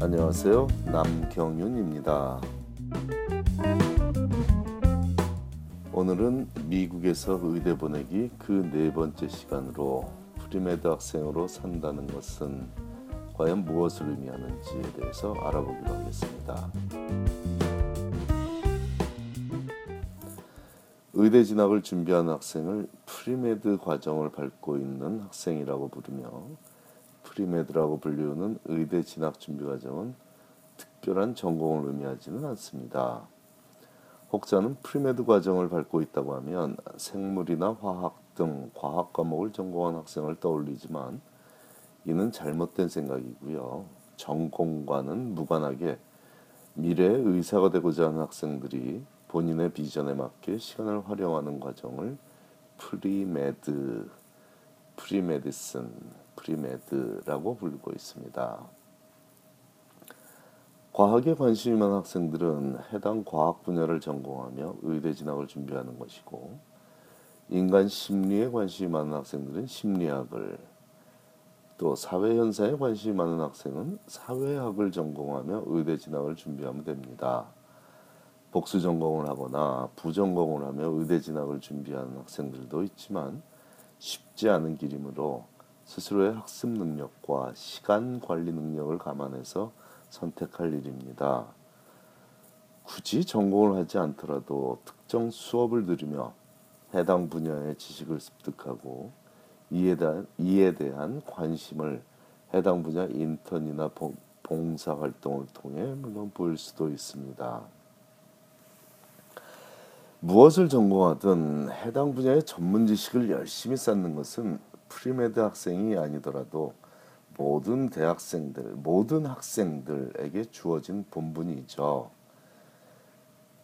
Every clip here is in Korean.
안녕하세요. 남경윤입니다. 오늘은 미국에서 의대 보내기 그 네 번째 시간으로 premed 학생으로 산다는 것은 과연 무엇을 의미하는지에 대해서 알아보기로 하겠습니다. 의대 진학을 준비하는 학생을 premed 과정을 밟고 있는 학생이라고 부르며 premed라고 불리우는 의대 진학 준비 과정은 특별한 전공을 의미하지는 않습니다. 혹자는 premed 과정을 밟고 있다고 하면 생물이나 화학 등 과학 과목을 전공한 학생을 떠올리지만 이는 잘못된 생각이고요. 전공과는 무관하게 미래의 의사가 되고자 하는 학생들이 본인의 비전에 맞게 시간을 활용하는 과정을 premed, premedicine, premed라고 부르고 있습니다. 과학에 관심이 많은 학생들은 해당 과학 분야를 전공하며 의대 진학을 준비하는 것이고 인간 심리에 관심이 많은 학생들은 심리학을 또 사회 현상에 관심이 많은 학생은 사회학을 전공하며 의대 진학을 준비하면 됩니다. 복수 전공을 하거나 부전공을 하며 의대 진학을 준비하는 학생들도 있지만 쉽지 않은 길이므로 스스로의 학습 능력과 시간 관리 능력을 감안해서 선택할 일입니다. 굳이 전공을 하지 않더라도 특정 수업을 들으며 해당 분야의 지식을 습득하고 이에 대한, 이에 대한 관심을 해당 분야 인턴이나 봉사 활동을 통해 물론 보일 수도 있습니다. 무엇을 전공하든 해당 분야의 전문 지식을 열심히 쌓는 것은 premed 학생이 아니더라도 모든 대학생들, 모든 학생들에게 주어진 본분이죠.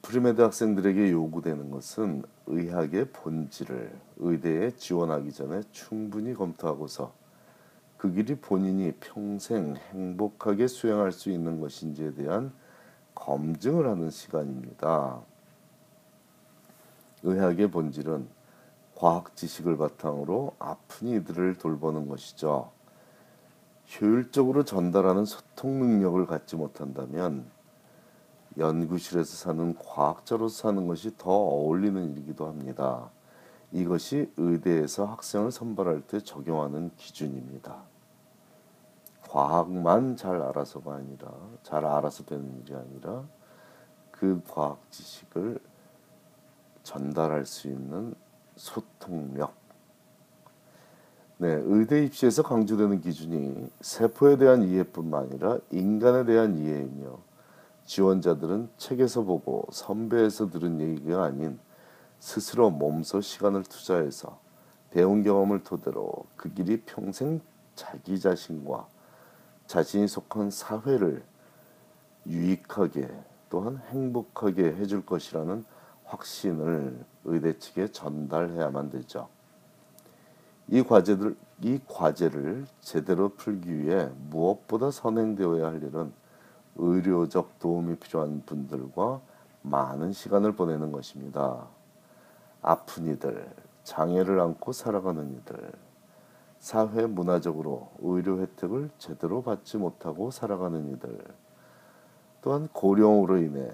premed 학생들에게 요구되는 것은 의학의 본질을 의대에 지원하기 전에 충분히 검토하고서 그 길이 본인이 평생 행복하게 수행할 수 있는 것인지에 대한 검증을 하는 시간입니다. 의학의 본질은 과학 지식을 바탕으로 아픈 이들을 돌보는 것이죠. 효율적으로 전달하는 소통 능력을 갖지 못한다면 연구실에서 사는 과학자로서 사는 것이 더 어울리는 일이기도 합니다. 이것이 의대에서 학생을 선발할 때 적용하는 기준입니다. 과학만 잘 알아서가 아니라 잘 알아서 되는 일이 아니라 그 과학 지식을 전달할 수 있는 소통력. 네, 의대 입시에서 강조되는 기준이 세포에 대한 이해뿐만 아니라 인간에 대한 이해이며 지원자들은 책에서 보고 선배에서 들은 얘기가 아닌 스스로 몸소 시간을 투자해서 배운 경험을 토대로 그 길이 평생 자기 자신과 자신이 속한 사회를 유익하게 또한 행복하게 해줄 것이라는 확신을 의대 측에 전달해야만 되죠. 이 과제들 이 과제를 제대로 풀기 위해 무엇보다 선행되어야 할 일은 의료적 도움이 필요한 분들과 많은 시간을 보내는 것입니다. 아픈 이들, 장애를 안고 살아가는 이들, 사회 문화적으로 의료 혜택을 제대로 받지 못하고 살아가는 이들, 또한 고령으로 인해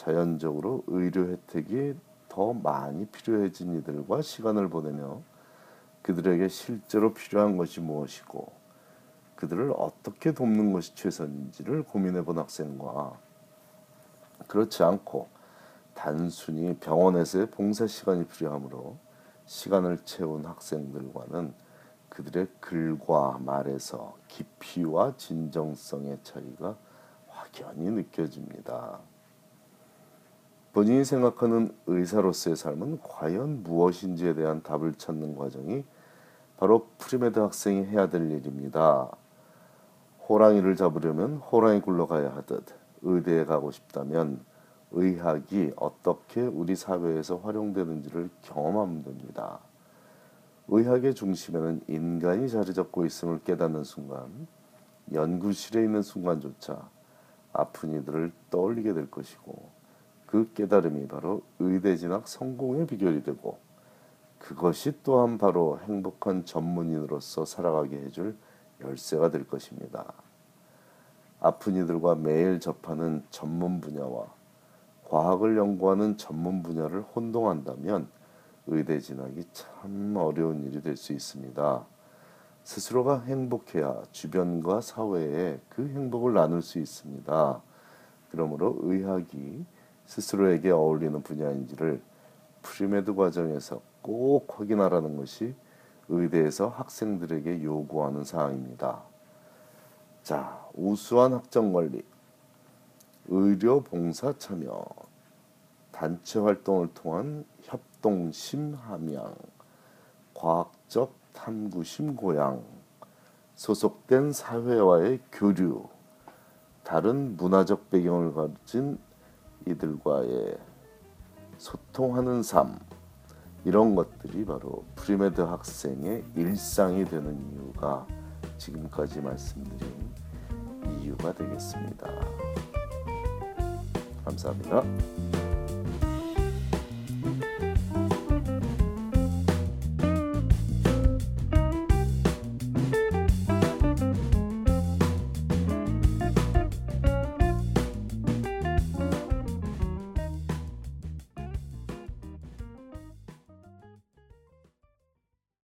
자연적으로 의료 혜택이 더 많이 필요해진 이들과 시간을 보내며 그들에게 실제로 필요한 것이 무엇이고 그들을 어떻게 돕는 것이 최선인지를 고민해 본 학생과 그렇지 않고 단순히 병원에서의 봉사 시간이 필요하므로 시간을 채운 학생들과는 그들의 글과 말에서 깊이와 진정성의 차이가 확연히 느껴집니다. 본인이 생각하는 의사로서의 삶은 과연 무엇인지에 대한 답을 찾는 과정이 바로 premed 학생이 해야 될 일입니다. 호랑이를 잡으려면 호랑이 굴러가야 하듯 의대에 가고 싶다면 의학이 어떻게 우리 사회에서 활용되는지를 경험하면 됩니다. 의학의 중심에는 인간이 자리 잡고 있음을 깨닫는 순간, 연구실에 있는 순간조차 아픈 이들을 떠올리게 될 것이고, 그 깨달음이 바로 의대 진학 성공의 비결이 되고 그것이 또한 바로 행복한 전문인으로서 살아가게 해줄 열쇠가 될 것입니다. 아픈 이들과 매일 접하는 전문 분야와 과학을 연구하는 전문 분야를 혼동한다면 의대 진학이 참 어려운 일이 될 수 있습니다. 스스로가 행복해야 주변과 사회에 그 행복을 나눌 수 있습니다. 그러므로 의학이 스스로에게 어울리는 분야인지를 premed 과정에서 꼭 확인하라는 것이 의대에서 학생들에게 요구하는 사항입니다. 자, 우수한 학점 관리, 의료 봉사 참여, 단체 활동을 통한 협동심 함양, 과학적 탐구심 고양, 소속된 사회와의 교류, 다른 문화적 배경을 가진 이들과의 소통하는 삶, 이런 것들이 바로 premed 학생의 일상이 되는 이유가 지금까지 말씀드린 이유가 되겠습니다. 감사합니다.